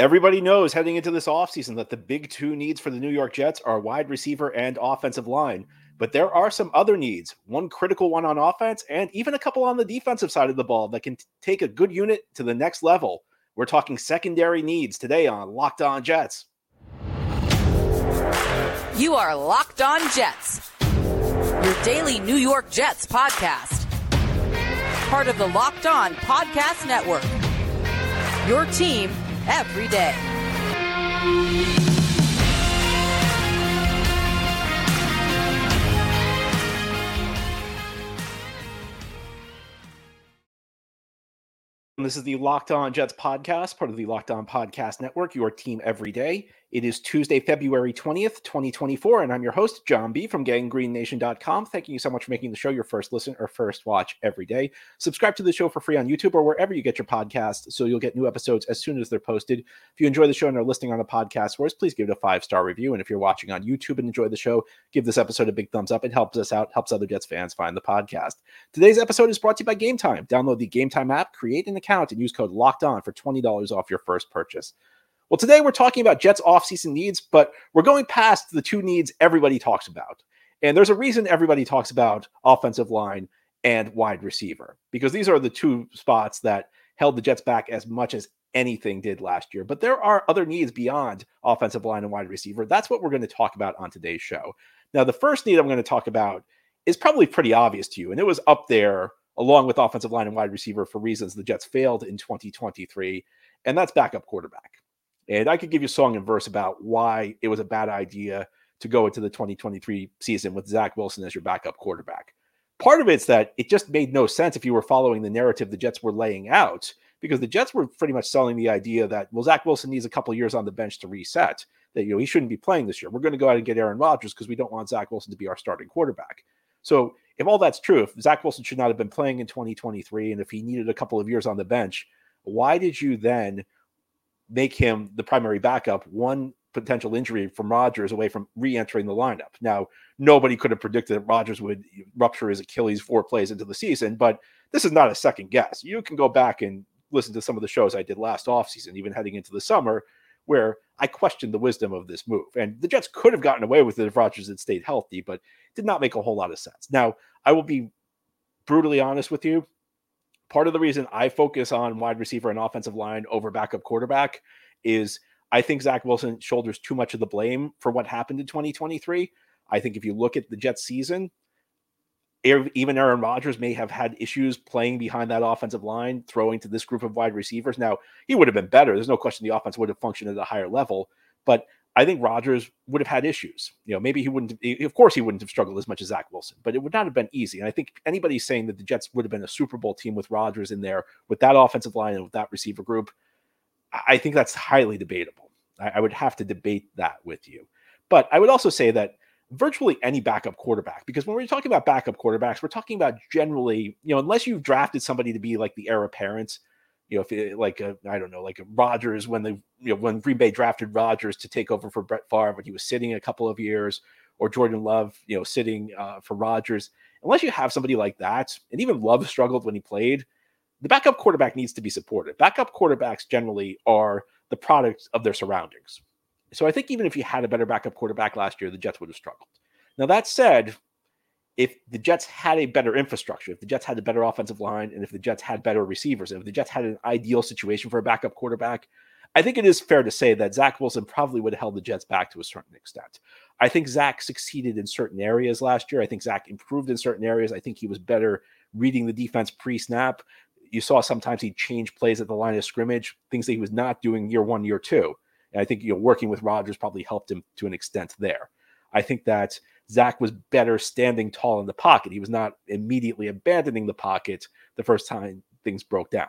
Everybody knows heading into this offseason that the big two needs for the New York Jets are wide receiver and offensive line. But there are some other needs, one critical one on offense, and even a couple on the defensive side of the ball that can t- take a good unit to the next level. We're talking secondary needs today on Locked On Jets. You are Locked On Jets, your daily New York Jets podcast. Part of the Locked On Podcast Network. Your team every day. This is the Locked On Jets podcast, part of the Locked On Podcast Network, your team every day. It is Tuesday, February 20th, 2024, and I'm your host, John B. from ganggreennation.com. Thanking you so much for making the show your first listen or first watch every day. Subscribe to the show for free on YouTube or wherever you get your podcasts so you'll get new episodes as soon as they're posted. If you enjoy the show and are listening on the podcast us, please give it a five star review. And if you're watching on YouTube and enjoy the show, give this episode a big thumbs up. It helps us out, helps other Jets fans find the podcast. Today's episode is brought to you by Game Time. Download the Game Time app, create an account, and use code LOCKED ON for $20 off your first purchase. Well, today we're talking about Jets offseason needs, but we're going past the two needs everybody talks about. And there's a reason everybody talks about offensive line and wide receiver, because these are the two spots that held the Jets back as much as anything did last year. But there are other needs beyond offensive line and wide receiver. That's what we're going to talk about on today's show. Now, the first need I'm going to talk about is probably pretty obvious to you, and it was up there along with offensive line and wide receiver for reasons the Jets failed in 2023, and that's backup quarterback. And I could give you song and verse about why it was a bad idea to go into the 2023 season with Zach Wilson as your backup quarterback. Part of it's that it just made no sense if you were following the narrative the Jets were laying out, because the Jets were pretty much selling the idea that, well, Zach Wilson needs a couple years on the bench to reset, that, you know, he shouldn't be playing this year. We're going to go out and get Aaron Rodgers because we don't want Zach Wilson to be our starting quarterback. So if all that's true, if Zach Wilson should not have been playing in 2023, and if he needed a couple of years on the bench, why did you then make him the primary backup, one potential injury from Rodgers away from re-entering the lineup. Now, nobody could have predicted that Rodgers would rupture his Achilles four plays into the season, but this is not a second guess. You can go back and listen to some of the shows I did last offseason, even heading into the summer, where I questioned the wisdom of this move. And the Jets could have gotten away with it if Rodgers had stayed healthy, but did not make a whole lot of sense. Now, I will be brutally honest with you part of the reason I focus on wide receiver and offensive line over backup quarterback is I think Zach Wilson shoulders too much of the blame for what happened in 2023. I think if you look at the Jets season, even Aaron Rodgers may have had issues playing behind that offensive line, throwing to this group of wide receivers. Now, he would have been better. There's no question the offense would have functioned at a higher level, but I think Rodgers would have had issues. You know, maybe he wouldn't. Of course, he wouldn't have struggled as much as Zach Wilson, but it would not have been easy. And I think anybody saying that the Jets would have been a Super Bowl team with Rodgers in there, with that offensive line and with that receiver group, I think that's highly debatable. I, I would have to debate that with you. But I would also say that virtually any backup quarterback, because when we're talking about backup quarterbacks, we're talking about generally, you know, unless you've drafted somebody to be like the heir apparent you know, if it, like I don't know, like Rodgers when they you know when Green Bay drafted Rodgers to take over for Brett Favre when he was sitting a couple of years, or Jordan Love, you know, sitting uh, for Rodgers. Unless you have somebody like that, and even Love struggled when he played, the backup quarterback needs to be supported. Backup quarterbacks generally are the product of their surroundings. So I think even if you had a better backup quarterback last year, the Jets would have struggled. Now that said, if the Jets had a better infrastructure, if the Jets had a better offensive line, and if the Jets had better receivers, and if the Jets had an ideal situation for a backup quarterback, I think it is fair to say that Zach Wilson probably would have held the Jets back to a certain extent. I think Zach succeeded in certain areas last year. I think Zach improved in certain areas. I think he was better reading the defense pre snap. You saw sometimes he'd change plays at the line of scrimmage, things that he was not doing year one, year two. And I think you know working with Rodgers probably helped him to an extent there. I think that Zach was better standing tall in the pocket. He was not immediately abandoning the pocket the first time things broke down.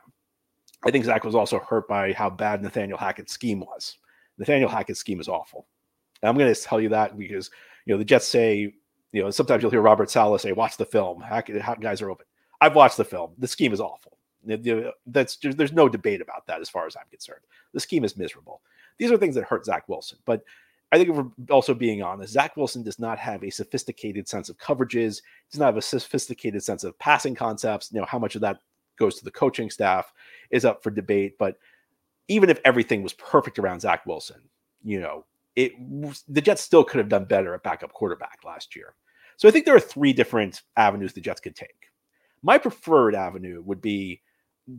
I think Zach was also hurt by how bad Nathaniel Hackett's scheme was. Nathaniel Hackett's scheme is awful. And I'm going to tell you that because you know the Jets say, you know, sometimes you'll hear Robert Saleh say, "Watch the film." Hackett, guys are open. I've watched the film. The scheme is awful. That's there's no debate about that as far as I'm concerned. The scheme is miserable. These are things that hurt Zach Wilson, but I think if we're also being honest, Zach Wilson does not have a sophisticated sense of coverages, does not have a sophisticated sense of passing concepts. You know, how much of that goes to the coaching staff is up for debate. But even if everything was perfect around Zach Wilson, you know, it the Jets still could have done better at backup quarterback last year. So I think there are three different avenues the Jets could take. My preferred avenue would be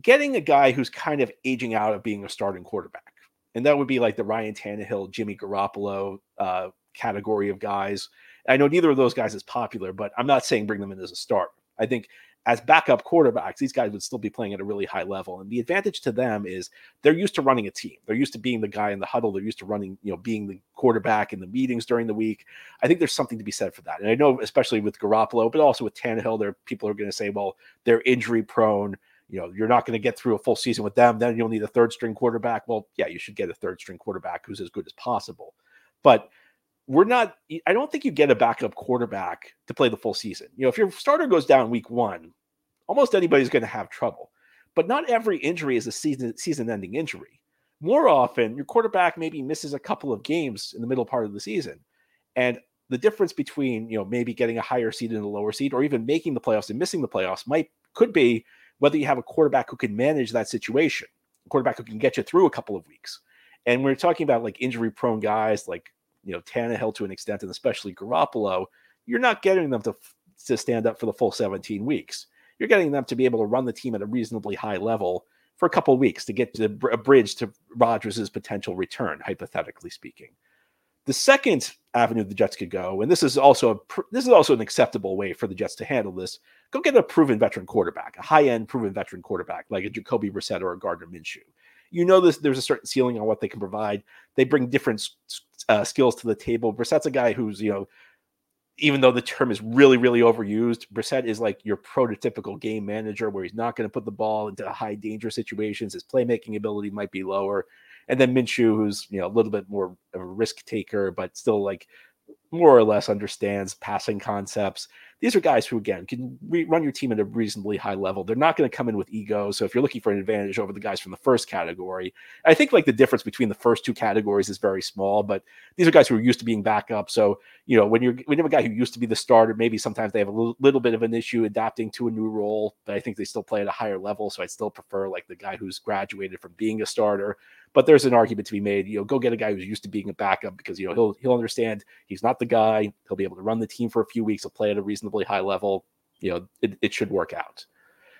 getting a guy who's kind of aging out of being a starting quarterback. And that would be like the Ryan Tannehill, Jimmy Garoppolo uh, category of guys. I know neither of those guys is popular, but I'm not saying bring them in as a start. I think as backup quarterbacks, these guys would still be playing at a really high level. And the advantage to them is they're used to running a team. They're used to being the guy in the huddle. They're used to running, you know, being the quarterback in the meetings during the week. I think there's something to be said for that. And I know, especially with Garoppolo, but also with Tannehill, there people are going to say, well, they're injury prone. You know, you're not going to get through a full season with them. Then you'll need a third string quarterback. Well, yeah, you should get a third string quarterback who's as good as possible. But we're not i don't think you get a backup quarterback to play the full season you know if your starter goes down week one almost anybody's going to have trouble but not every injury is a season season ending injury more often your quarterback maybe misses a couple of games in the middle part of the season and the difference between you know maybe getting a higher seed and a lower seed or even making the playoffs and missing the playoffs might could be whether you have a quarterback who can manage that situation a quarterback who can get you through a couple of weeks and we're talking about like injury prone guys like you know Tannehill to an extent, and especially Garoppolo, you're not getting them to to stand up for the full 17 weeks. You're getting them to be able to run the team at a reasonably high level for a couple of weeks to get to a bridge to Rodgers' potential return, hypothetically speaking. The second avenue the Jets could go, and this is also a, this is also an acceptable way for the Jets to handle this. Go get a proven veteran quarterback, a high end proven veteran quarterback like a Jacoby Brissett or a Gardner Minshew you know this there's a certain ceiling on what they can provide. They bring different uh, skills to the table. Brissett's a guy who's you know, even though the term is really really overused, Brissett is like your prototypical game manager where he's not going to put the ball into high danger situations. His playmaking ability might be lower, and then Minshew, who's you know a little bit more of a risk taker, but still like more or less understands passing concepts these are guys who again can re- run your team at a reasonably high level. They're not going to come in with ego. So if you're looking for an advantage over the guys from the first category, I think like the difference between the first two categories is very small. But these are guys who are used to being backup. So you know when you're when you have a guy who used to be the starter, maybe sometimes they have a little, little bit of an issue adapting to a new role. But I think they still play at a higher level. So I'd still prefer like the guy who's graduated from being a starter. But there's an argument to be made. You know, go get a guy who's used to being a backup because you know he'll he'll understand he's not the guy. He'll be able to run the team for a few weeks. He'll play at a reasonably high level. You know, it, it should work out.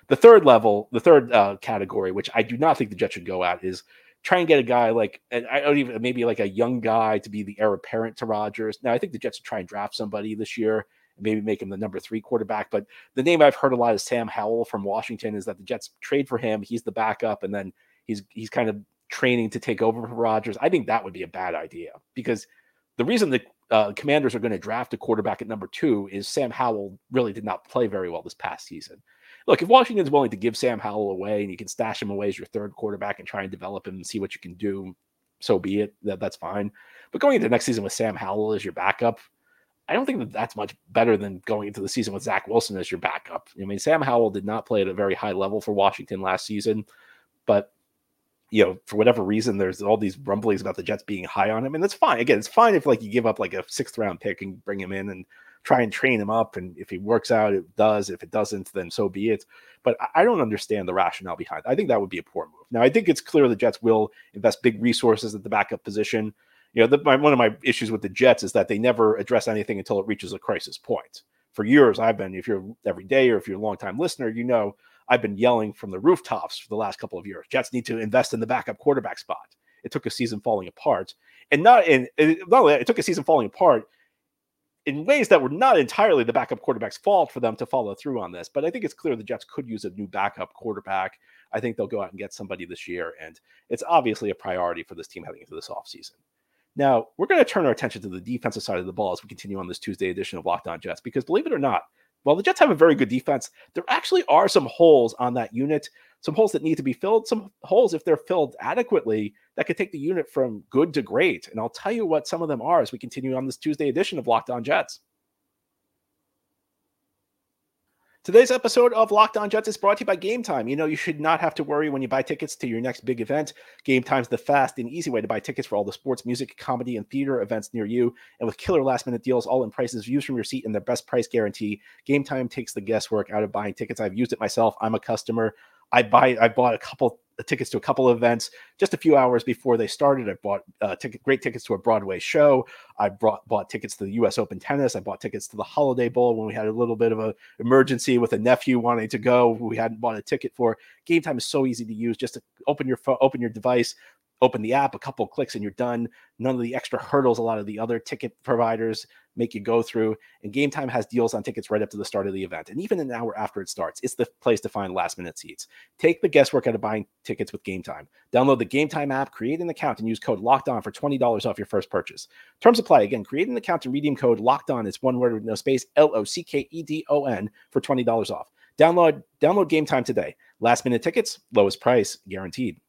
The third level, the third uh, category, which I do not think the Jets should go at, is try and get a guy like, and I don't even maybe like a young guy to be the heir apparent to Rodgers. Now I think the Jets should try and draft somebody this year and maybe make him the number three quarterback. But the name I've heard a lot is Sam Howell from Washington. Is that the Jets trade for him? He's the backup, and then he's he's kind of training to take over for Rodgers. I think that would be a bad idea because the reason the uh, Commanders are going to draft a quarterback at number two is Sam Howell really did not play very well this past season. Look, if Washington's willing to give Sam Howell away and you can stash him away as your third quarterback and try and develop him and see what you can do, so be it. That that's fine. But going into next season with Sam Howell as your backup, I don't think that that's much better than going into the season with Zach Wilson as your backup. I mean, Sam Howell did not play at a very high level for Washington last season, but you know, for whatever reason, there's all these rumblings about the Jets being high on him, and that's fine. Again, it's fine if like you give up like a sixth round pick and bring him in and try and train him up, and if he works out, it does. If it doesn't, then so be it. But I don't understand the rationale behind. It. I think that would be a poor move. Now, I think it's clear the Jets will invest big resources at the backup position. You know, the, my, one of my issues with the Jets is that they never address anything until it reaches a crisis point. For years, I've been, if you're every day or if you're a long time listener, you know I've been yelling from the rooftops for the last couple of years. Jets need to invest in the backup quarterback spot. It took a season falling apart, and not in not only that, it took a season falling apart in ways that were not entirely the backup quarterback's fault for them to follow through on this. But I think it's clear the Jets could use a new backup quarterback. I think they'll go out and get somebody this year, and it's obviously a priority for this team heading into this offseason. Now, we're going to turn our attention to the defensive side of the ball as we continue on this Tuesday edition of Locked On Jets, because believe it or not, while the Jets have a very good defense, there actually are some holes on that unit, some holes that need to be filled, some holes, if they're filled adequately, that could take the unit from good to great. And I'll tell you what some of them are as we continue on this Tuesday edition of Locked On Jets. Today's episode of Locked On Jets is brought to you by Game Time. You know, you should not have to worry when you buy tickets to your next big event. Game Time's the fast and easy way to buy tickets for all the sports, music, comedy, and theater events near you. And with killer last minute deals, all in prices, views from your seat, and their best price guarantee, Game Time takes the guesswork out of buying tickets. I've used it myself. I'm a customer. I buy I bought a couple tickets to a couple of events just a few hours before they started. I bought uh, great tickets to a Broadway show. I brought bought tickets to the U.S. Open tennis. I bought tickets to the Holiday Bowl when we had a little bit of an emergency with a nephew wanting to go. We hadn't bought a ticket for. Game time is so easy to use. Just to open your open your device, open the app, a couple clicks, and you're done. None of the extra hurdles a lot of the other ticket providers make you go through. And Game Time has deals on tickets right up to the start of the event. And even an hour after it starts, it's the place to find last minute seats. Take the guesswork out of buying tickets with Game Time. Download the Game Time app, create an account, and use code Locked On for $20 off your first purchase. Terms apply. Again, create an account and redeem code Locked On. It's one word with no space, L O C K E D O N for $20 off. Download, download Game Time today. Last minute tickets, lowest price guaranteed.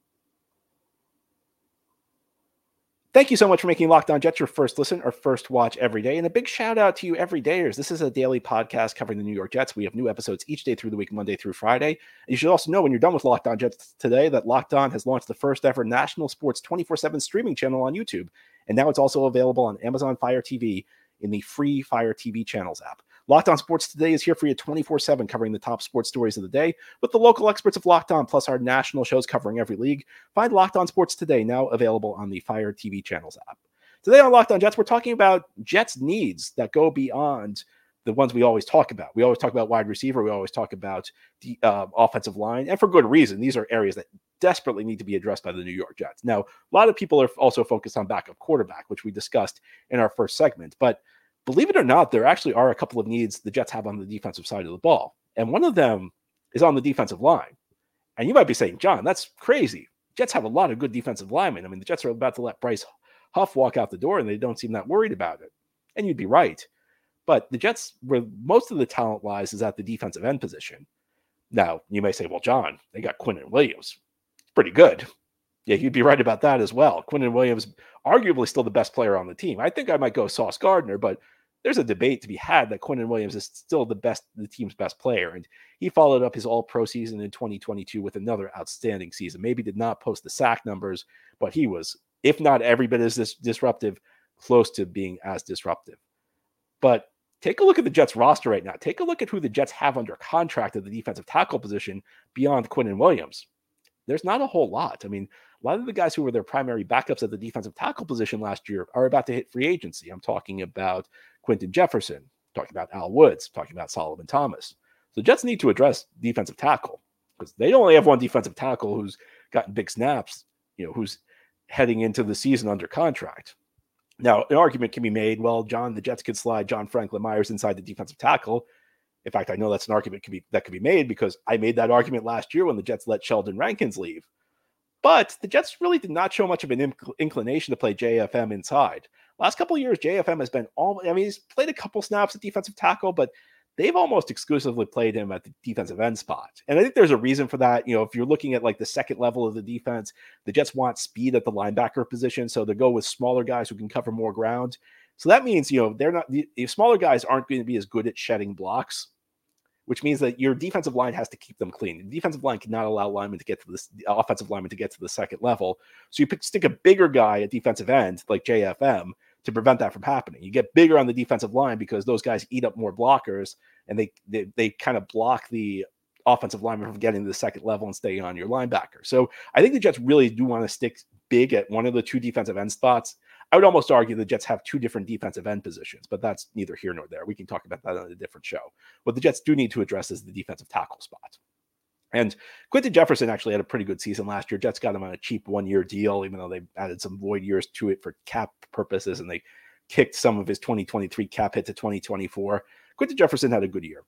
Thank you so much for making Locked On Jets your first listen or first watch every day. And a big shout out to you, everydayers. This is a daily podcast covering the New York Jets. We have new episodes each day through the week, Monday through Friday. You should also know when you're done with Locked On Jets today that Locked On has launched the first ever national sports 24 7 streaming channel on YouTube. And now it's also available on Amazon Fire TV in the free Fire TV channels app. Locked On Sports Today is here for you 24 7, covering the top sports stories of the day with the local experts of Locked On, plus our national shows covering every league. Find Locked On Sports Today, now available on the Fire TV channels app. Today on Locked On Jets, we're talking about Jets' needs that go beyond the ones we always talk about. We always talk about wide receiver. We always talk about the uh, offensive line, and for good reason. These are areas that desperately need to be addressed by the New York Jets. Now, a lot of people are also focused on backup quarterback, which we discussed in our first segment. But believe it or not, there actually are a couple of needs the Jets have on the defensive side of the ball. And one of them is on the defensive line. And you might be saying, John, that's crazy. Jets have a lot of good defensive linemen. I mean, the Jets are about to let Bryce Huff walk out the door and they don't seem that worried about it. And you'd be right. But the Jets, where most of the talent lies, is at the defensive end position. Now, you may say, well, John, they got Quinnen Williams. It's pretty good. Yeah, you'd be right about that as well. Quinnen Williams, arguably still the best player on the team. I think I might go Sauce Gardner, but there's a debate to be had that Quinnen Williams is still the best, the team's best player. And he followed up his all pro season in 2022 with another outstanding season. Maybe did not post the sack numbers, but he was, if not every bit as dis- disruptive, close to being as disruptive. But take a look at the Jets roster right now. Take a look at who the Jets have under contract at the defensive tackle position beyond Quinnen Williams. There's not a whole lot. I mean, a lot of the guys who were their primary backups at the defensive tackle position last year are about to hit free agency. I'm talking about Quinton Jefferson, talking about Al Woods, talking about Solomon Thomas. So Jets need to address defensive tackle because they only have one defensive tackle who's gotten big snaps, you know, who's heading into the season under contract. Now, an argument can be made, well, John, the Jets could slide John Franklin Myers inside the defensive tackle. In fact, I know that's an argument be that could be made because I made that argument last year when the Jets let Sheldon Rankins leave. But the Jets really did not show much of an inc- inclination to play JFM inside. Last couple years, JFM has been all. I mean, he's played a couple snaps at defensive tackle, but they've almost exclusively played him at the defensive end spot. And I think there's a reason for that. You know, if you're looking at like the second level of the defense, the Jets want speed at the linebacker position, so they go with smaller guys who can cover more ground. So that means, you know, they're not the smaller guys aren't going to be as good at shedding blocks which means that your defensive line has to keep them clean. The defensive line cannot allow linemen to get to this the offensive lineman to get to the second level. So you pick, stick a bigger guy at defensive end like JFM to prevent that from happening. You get bigger on the defensive line because those guys eat up more blockers and they they, they kind of block the offensive lineman from getting to the second level and staying on your linebacker. So I think the Jets really do want to stick big at one of the two defensive end spots. I would almost argue the Jets have two different defensive end positions, but that's neither here nor there. We can talk about that on a different show. What the Jets do need to address is the defensive tackle spot. And Quinton Jefferson actually had a pretty good season last year. Jets got him on a cheap one year deal, even though they added some void years to it for cap purposes and they kicked some of his 2023 cap hit to 2024. Quinton Jefferson had a good year.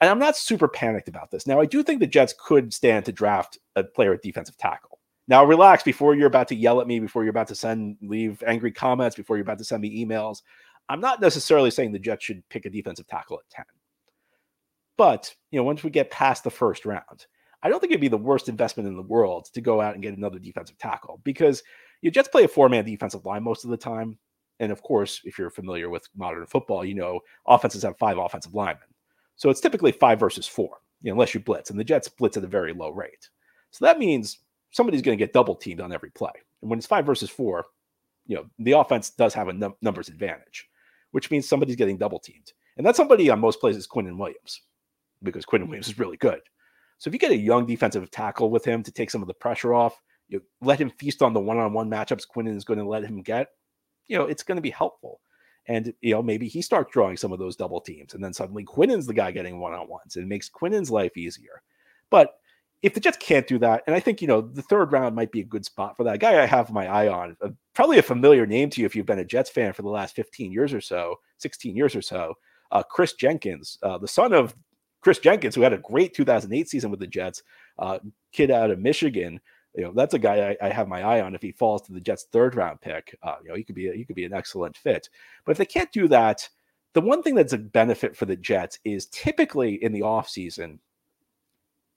And I'm not super panicked about this. Now, I do think the Jets could stand to draft a player at defensive tackle. Now, relax before you're about to yell at me, before you're about to send, leave angry comments, before you're about to send me emails. I'm not necessarily saying the Jets should pick a defensive tackle at 10. But, you know, once we get past the first round, I don't think it'd be the worst investment in the world to go out and get another defensive tackle because you Jets play a four man defensive line most of the time. And of course, if you're familiar with modern football, you know offenses have five offensive linemen. So it's typically five versus four, you know, unless you blitz. And the Jets blitz at a very low rate. So that means somebody's going to get double teamed on every play. And when it's five versus four, you know, the offense does have a num- numbers advantage, which means somebody's getting double teamed. And that somebody on most plays is Quinnen Williams because Quinnen Williams is really good. So if you get a young defensive tackle with him to take some of the pressure off, you let him feast on the one-on-one matchups Quinnen is going to let him get, you know, it's going to be helpful. And you know, maybe he starts drawing some of those double teams, and then suddenly Quinnen's the guy getting one-on-ones, and it makes Quinnen's life easier. But if the Jets can't do that, and I think you know the third round might be a good spot for that guy. I have my eye on, uh, probably a familiar name to you if you've been a Jets fan for the last 15 years or so, 16 years or so. Uh, Kris Jenkins, uh, the son of Chris Jenkins, who had a great 2008 season with the Jets, uh, kid out of Michigan. You know, that's a guy I, I, have my eye on. If he falls to the Jets' third round pick, uh, you know, he could be a, he could be an excellent fit. But if they can't do that, the one thing that's a benefit for the Jets is typically in the offseason,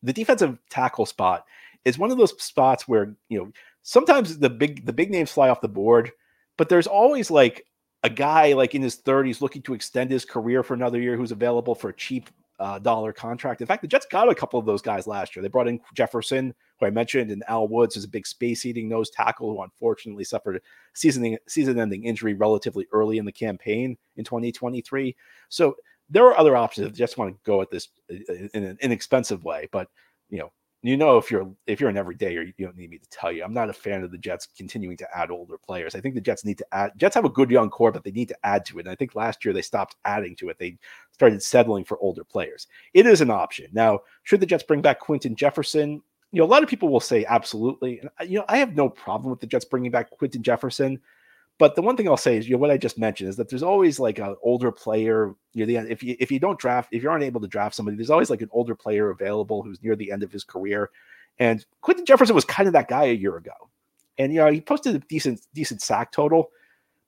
the defensive tackle spot is one of those spots where you know sometimes the big the big names fly off the board, but there's always like a guy like in his 30s looking to extend his career for another year who's available for cheap uh, dollar contract. In fact, the Jets got a couple of those guys last year. They brought in Jefferson, who I mentioned, and Al Woods is a big space eating nose tackle who unfortunately suffered a season season ending injury relatively early in the campaign in 2023. So there are other options if you just want to go at this uh, in an inexpensive way, but you know, you know if you're if you're an everyday, you don't need me to tell you. I'm not a fan of the Jets continuing to add older players. I think the Jets need to add. Jets have a good young core, but they need to add to it. And I think last year they stopped adding to it. They started settling for older players. It is an option now. Should the Jets bring back Quinton Jefferson? You know, a lot of people will say absolutely. And you know, I have no problem with the Jets bringing back Quinton Jefferson. But the one thing I'll say is, you know, what I just mentioned is that there's always like an older player near the end. If you if you don't draft, if you aren't able to draft somebody, there's always like an older player available who's near the end of his career. And Quinton Jefferson was kind of that guy a year ago, and you know he posted a decent decent sack total.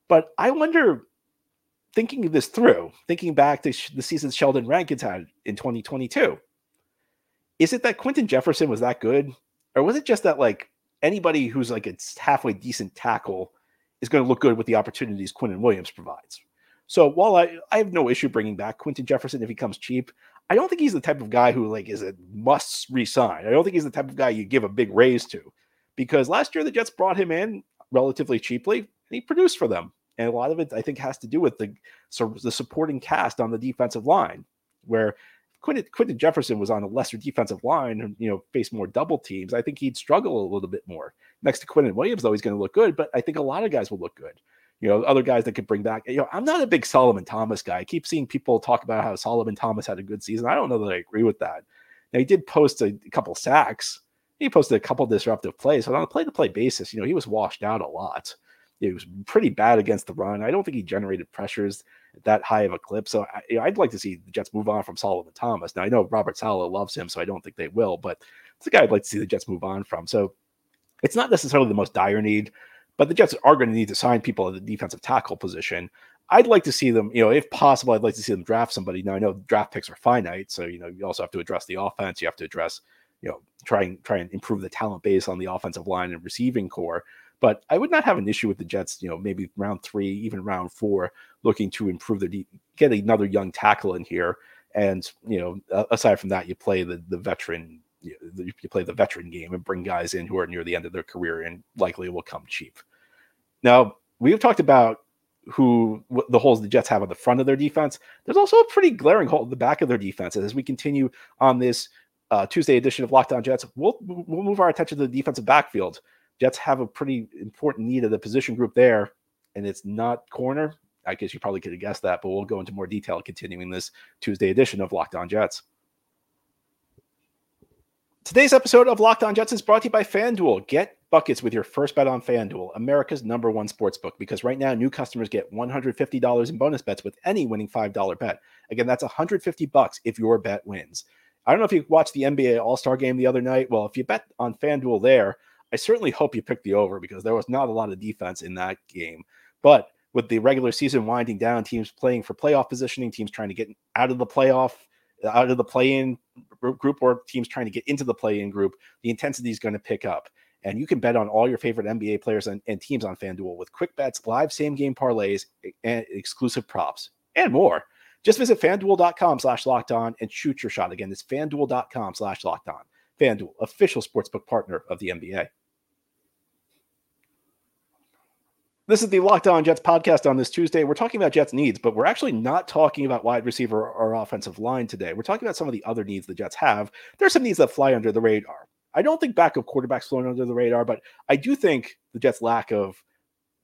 But I wonder, thinking this through, thinking back to the season Sheldon Rankins had in 2022, is it that Quinton Jefferson was that good, or was it just that like anybody who's like a halfway decent tackle? Is going to look good with the opportunities Quinnen Williams provides. So while I, I have no issue bringing back Quinton Jefferson if he comes cheap, I don't think he's the type of guy who like is a must resign. I don't think he's the type of guy you give a big raise to, because last year the Jets brought him in relatively cheaply and he produced for them. And a lot of it I think has to do with the the supporting cast on the defensive line, where Quinton, Quinton Jefferson was on a lesser defensive line and you know faced more double teams, I think he'd struggle a little bit more. Next to Quinnen Williams, though, he's going to look good, but I think a lot of guys will look good. You know, other guys that could bring back. You know, I'm not a big Solomon Thomas guy. I keep seeing people talk about how Solomon Thomas had a good season. I don't know that I agree with that. Now he did post a, couple sacks. He posted a couple disruptive plays, but on a play-to-play basis, you know, he was washed out a lot. It was pretty bad against the run. I don't think he generated pressures that high of a clip. So I, would like to see the Jets move on from Solomon Thomas. Now I know Robert Saleh loves him, so I don't think they will, but it's a guy I'd like to see the Jets move on from. So it's not necessarily the most dire need, but the Jets are going to need to sign people at the defensive tackle position. I'd like to see them, you know, if possible, I'd like to see them draft somebody. Now I know draft picks are finite, so you know you also have to address the offense. You have to address, you know, try and try and improve the talent base on the offensive line and receiving corps. But I would not have an issue with the Jets, you know, maybe round three, even round four, looking to improve their get another young tackle in here. And you know, aside from that, you play the the veteran, you, you play the veteran game and bring guys in who are near the end of their career and likely will come cheap. Now we've talked about who the holes the Jets have on the front of their defense. There's also a pretty glaring hole at the back of their defense. And as we continue on this uh, Tuesday edition of Locked On Jets, we'll we'll move our attention to the defensive backfield. Jets have a pretty important need of the position group there, and it's not corner. I guess you probably could have guessed that, but we'll go into more detail continuing this Tuesday edition of Locked On Jets. Today's episode of Locked On Jets is brought to you by FanDuel. Get buckets with your first bet on FanDuel, America's number one sports book, because right now new customers get $150 in bonus bets with any winning $5 bet. Again, that's 150 bucks if your bet wins. I don't know if you watched the NBA All-Star game the other night. Well, if you bet on FanDuel there, I certainly hope you picked the over because there was not a lot of defense in that game. But with the regular season winding down, teams playing for playoff positioning, teams trying to get out of the playoff, out of the play-in group, or teams trying to get into the play-in group, the intensity is going to pick up. And you can bet on all your favorite NBA players and, and teams on FanDuel with quick bets, live same game parlays, and exclusive props, and more. Just visit fanduel.com slash locked on and shoot your shot. Again, it's fanduel.com slash locked on. FanDuel, official sportsbook partner of the NBA. This is the Locked On Jets podcast on this Tuesday. We're talking about Jets needs, but we're actually not talking about wide receiver or offensive line today. We're talking about some of the other needs the Jets have. There's some needs that fly under the radar. I don't think backup quarterbacks flying under the radar, but I do think the Jets' lack of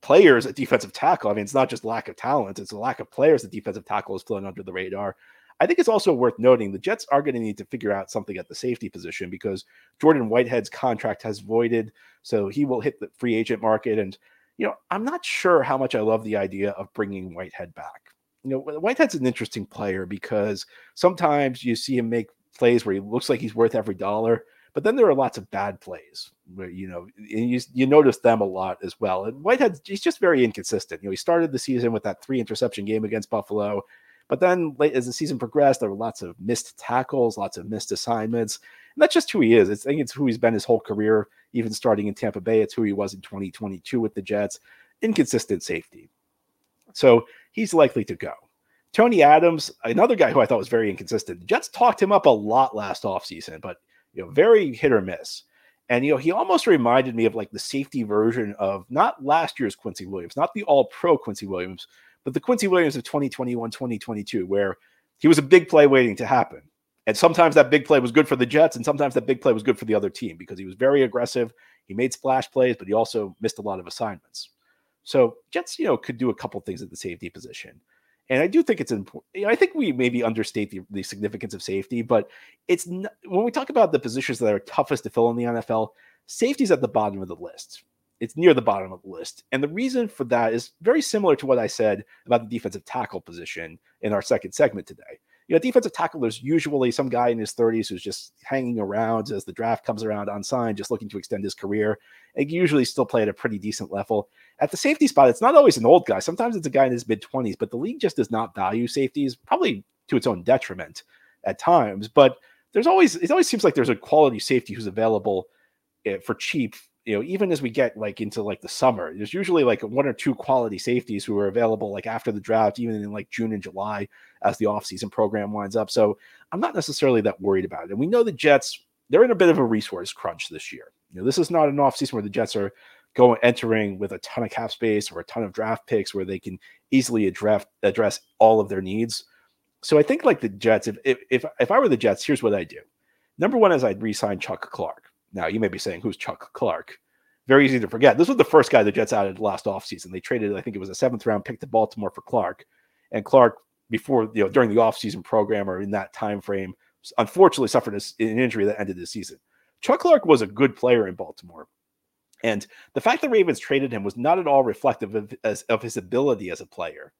players at defensive tackle. I mean, it's not just lack of talent; it's a lack of players at defensive tackle is flown under the radar. I think it's also worth noting the Jets are going to need to figure out something at the safety position because Jordan Whitehead's contract has voided, so he will hit the free agent market and you know, I'm not sure how much I love the idea of bringing Whitehead back. You know, Whitehead's an interesting player because sometimes you see him make plays where he looks like he's worth every dollar, but then there are lots of bad plays where you know you, you notice them a lot as well. And Whitehead, he's just very inconsistent. You know, he started the season with that three interception game against Buffalo, but then late as the season progressed, there were lots of missed tackles, lots of missed assignments. And that's just who he is. It's, I think it's who he's been his whole career even starting in Tampa Bay. It's who he was in 2022 with the Jets. Inconsistent safety. So he's likely to go. Tony Adams, another guy who I thought was very inconsistent. The Jets talked him up a lot last offseason, but you know, very hit or miss. And you know, he almost reminded me of like the safety version of not last year's Quincy Williams, not the all-pro Quincy Williams, but the Quincy Williams of 2021, 2022, where he was a big play waiting to happen. And sometimes that big play was good for the Jets, and sometimes that big play was good for the other team because he was very aggressive. He made splash plays, but he also missed a lot of assignments. So Jets, you know, could do a couple things at the safety position. And I do think it's important. You know, I think we maybe understate the, the significance of safety, but it's not, when we talk about the positions that are toughest to fill in the NFL, safety's at the bottom of the list. It's near the bottom of the list. And the reason for that is very similar to what I said about the defensive tackle position in our second segment today you know, defensive tackle, there's usually some guy in his 30s who's just hanging around as the draft comes around unsigned, just looking to extend his career. And usually still play at a pretty decent level. At the safety spot, it's not always an old guy. Sometimes it's a guy in his mid 20s, but the league just does not value safeties, probably to its own detriment at times. But there's always, it always seems like there's a quality safety who's available eh, for cheap you know, even as we get like into like the summer, there's usually like one or two quality safeties who are available like after the draft, even in like June and July as the offseason program winds up. So I'm not necessarily that worried about it. And we know the Jets, they're in a bit of a resource crunch this year. You know, this is not an offseason where the Jets are going entering with a ton of cap space or a ton of draft picks where they can easily address address all of their needs. So I think like the Jets, if if if, I were the Jets, here's what I do. Number one is I'd re-sign Chuck Clark. Now, you may be saying, who's Chuck Clark? Very easy to forget. This was the first guy the Jets added last offseason. They traded, I think it was a seventh round pick to Baltimore for Clark. And Clark, before, you know, during the offseason program or in that time frame, unfortunately suffered an injury that ended the season. Chuck Clark was a good player in Baltimore. And the fact the Ravens traded him was not at all reflective of, as, of his ability as a player.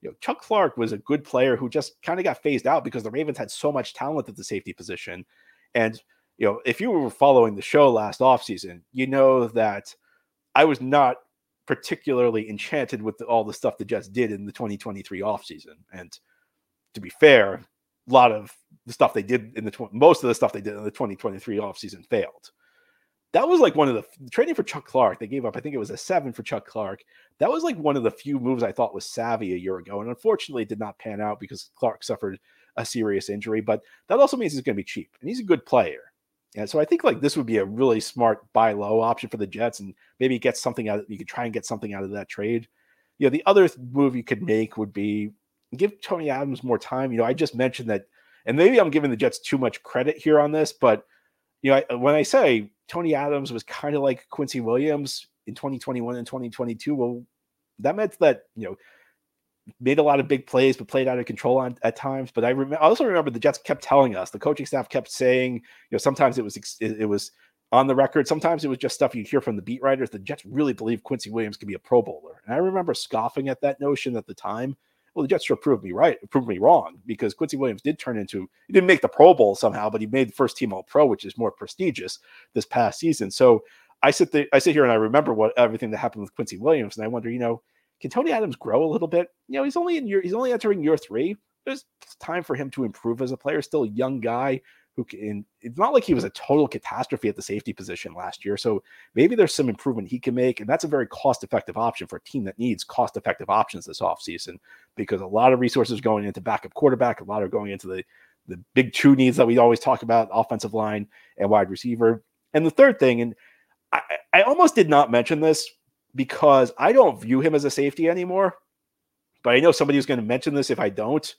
You know, Chuck Clark was a good player who just kind of got phased out because the Ravens had so much talent at the safety position. And you know, if you were following the show last offseason, you know that I was not particularly enchanted with the, all the stuff the Jets did in the 2023 offseason. And to be fair, a lot of the stuff they did in the tw- most of the stuff they did in the 2023 offseason failed. That was like one of the trading for Chuck Clark. They gave up, I think it was a seven for Chuck Clark. That was like one of the few moves I thought was savvy a year ago. And unfortunately, it did not pan out because Clark suffered a serious injury. But that also means he's going to be cheap and he's a good player. And so I think like this would be a really smart buy low option for the Jets, and maybe get something out. Of, you could try and get something out of that trade. You know, the other move you could make would be give Tony Adams more time. You know, I just mentioned that, and maybe I'm giving the Jets too much credit here on this, but you know, when I say Tony Adams was kind of like Quincy Williams in 2021 and 2022, well, that meant that you know made a lot of big plays, but played out of control on, at times. But I, rem- I also remember the Jets kept telling us, the coaching staff kept saying, you know, sometimes it was it, it was on the record, sometimes it was just stuff you'd hear from the beat writers. The Jets really believe Quincy Williams could be a Pro Bowler, and I remember scoffing at that notion at the time. Well, the Jets sure proved me right, proved me wrong because Quincy Williams did turn into he didn't make the Pro Bowl somehow, but he made the first team All Pro, which is more prestigious this past season. So I sit there, I sit here and I remember what everything that happened with Quincy Williams, and I wonder, you know can Tony Adams grow a little bit? You know, he's only in year he's only entering year three. There's time for him to improve as a player. Still a young guy who can. It's not like he was a total catastrophe at the safety position last year. So maybe there's some improvement he can make, and that's a very cost-effective option for a team that needs cost-effective options this offseason because a lot of resources going into backup quarterback, a lot are going into the the big two needs that we always talk about: offensive line and wide receiver. And the third thing, and I, I almost did not mention this because I don't view him as a safety anymore. But I know somebody who's going to mention this if I don't.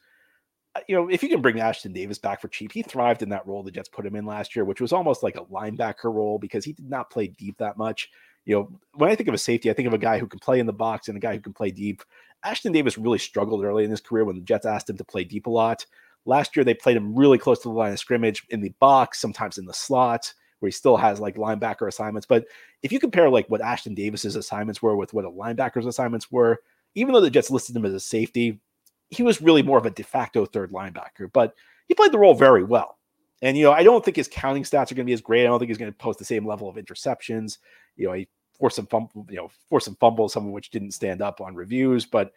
Uh, you know, if you can bring Ashtyn Davis back for cheap, he thrived in that role the Jets put him in last year, which was almost like a linebacker role because he did not play deep that much. You know, when I think of a safety, I think of a guy who can play in the box and a guy who can play deep. Ashtyn Davis really struggled early in his career when the Jets asked him to play deep a lot. Last year, they played him really close to the line of scrimmage in the box, sometimes in the slot, where he still has like linebacker assignments. But if you compare like what Ashtyn Davis's assignments were with what a linebacker's assignments were, even though the Jets listed him as a safety, he was really more of a de facto third linebacker. But he played the role very well. And you know, I don't think his counting stats are going to be as great. I don't think he's going to post the same level of interceptions. You know, he forced some fumble, you know, forced some fumbles, some of which didn't stand up on reviews. But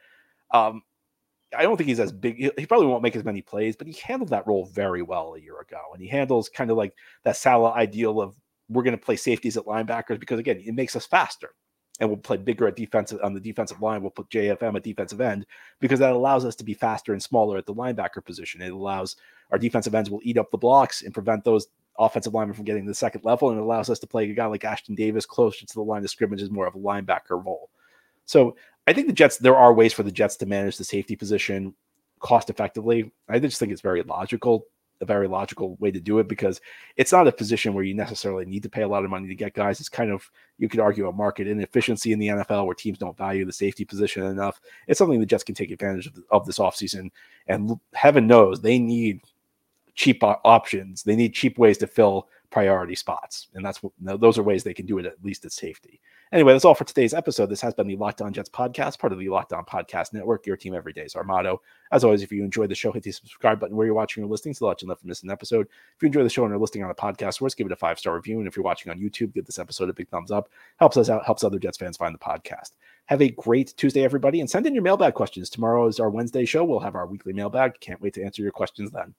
um, I don't think he's as big. He probably won't make as many plays, but he handled that role very well a year ago. And he handles kind of like that Saleh ideal of we're going to play safeties at linebackers because again, it makes us faster. And we'll play bigger at defensive on the defensive line. We'll put JFM at defensive end because that allows us to be faster and smaller at the linebacker position. It allows our defensive ends will eat up the blocks and prevent those offensive linemen from getting to the second level. And it allows us to play a guy like Ashtyn Davis closer to the line of scrimmage as more of a linebacker role. So I think the Jets, there are ways for the Jets to manage the safety position cost effectively. I just think it's very logical, a very logical way to do it because it's not a position where you necessarily need to pay a lot of money to get guys. It's kind of, you could argue, a market inefficiency in the NFL where teams don't value the safety position enough. It's something the Jets can take advantage of, of this offseason. And heaven knows they need cheap options. They need cheap ways to fill priority spots. And that's what those are ways they can do it at least at safety. Anyway, that's all for today's episode. This has been the Locked On Jets podcast, part of the Locked On Podcast Network. Your team every day is our motto. As always, if you enjoyed the show, hit the subscribe button where you're watching or listening so that you never miss an episode. If you enjoy the show and are listening on a podcast source, give it a five star review. And if you're watching on YouTube, give this episode a big thumbs up. Helps us out, helps other Jets fans find the podcast. Have a great Tuesday, everybody, and send in your mailbag questions. Tomorrow is our Wednesday show. We'll have our weekly mailbag. Can't wait to answer your questions then.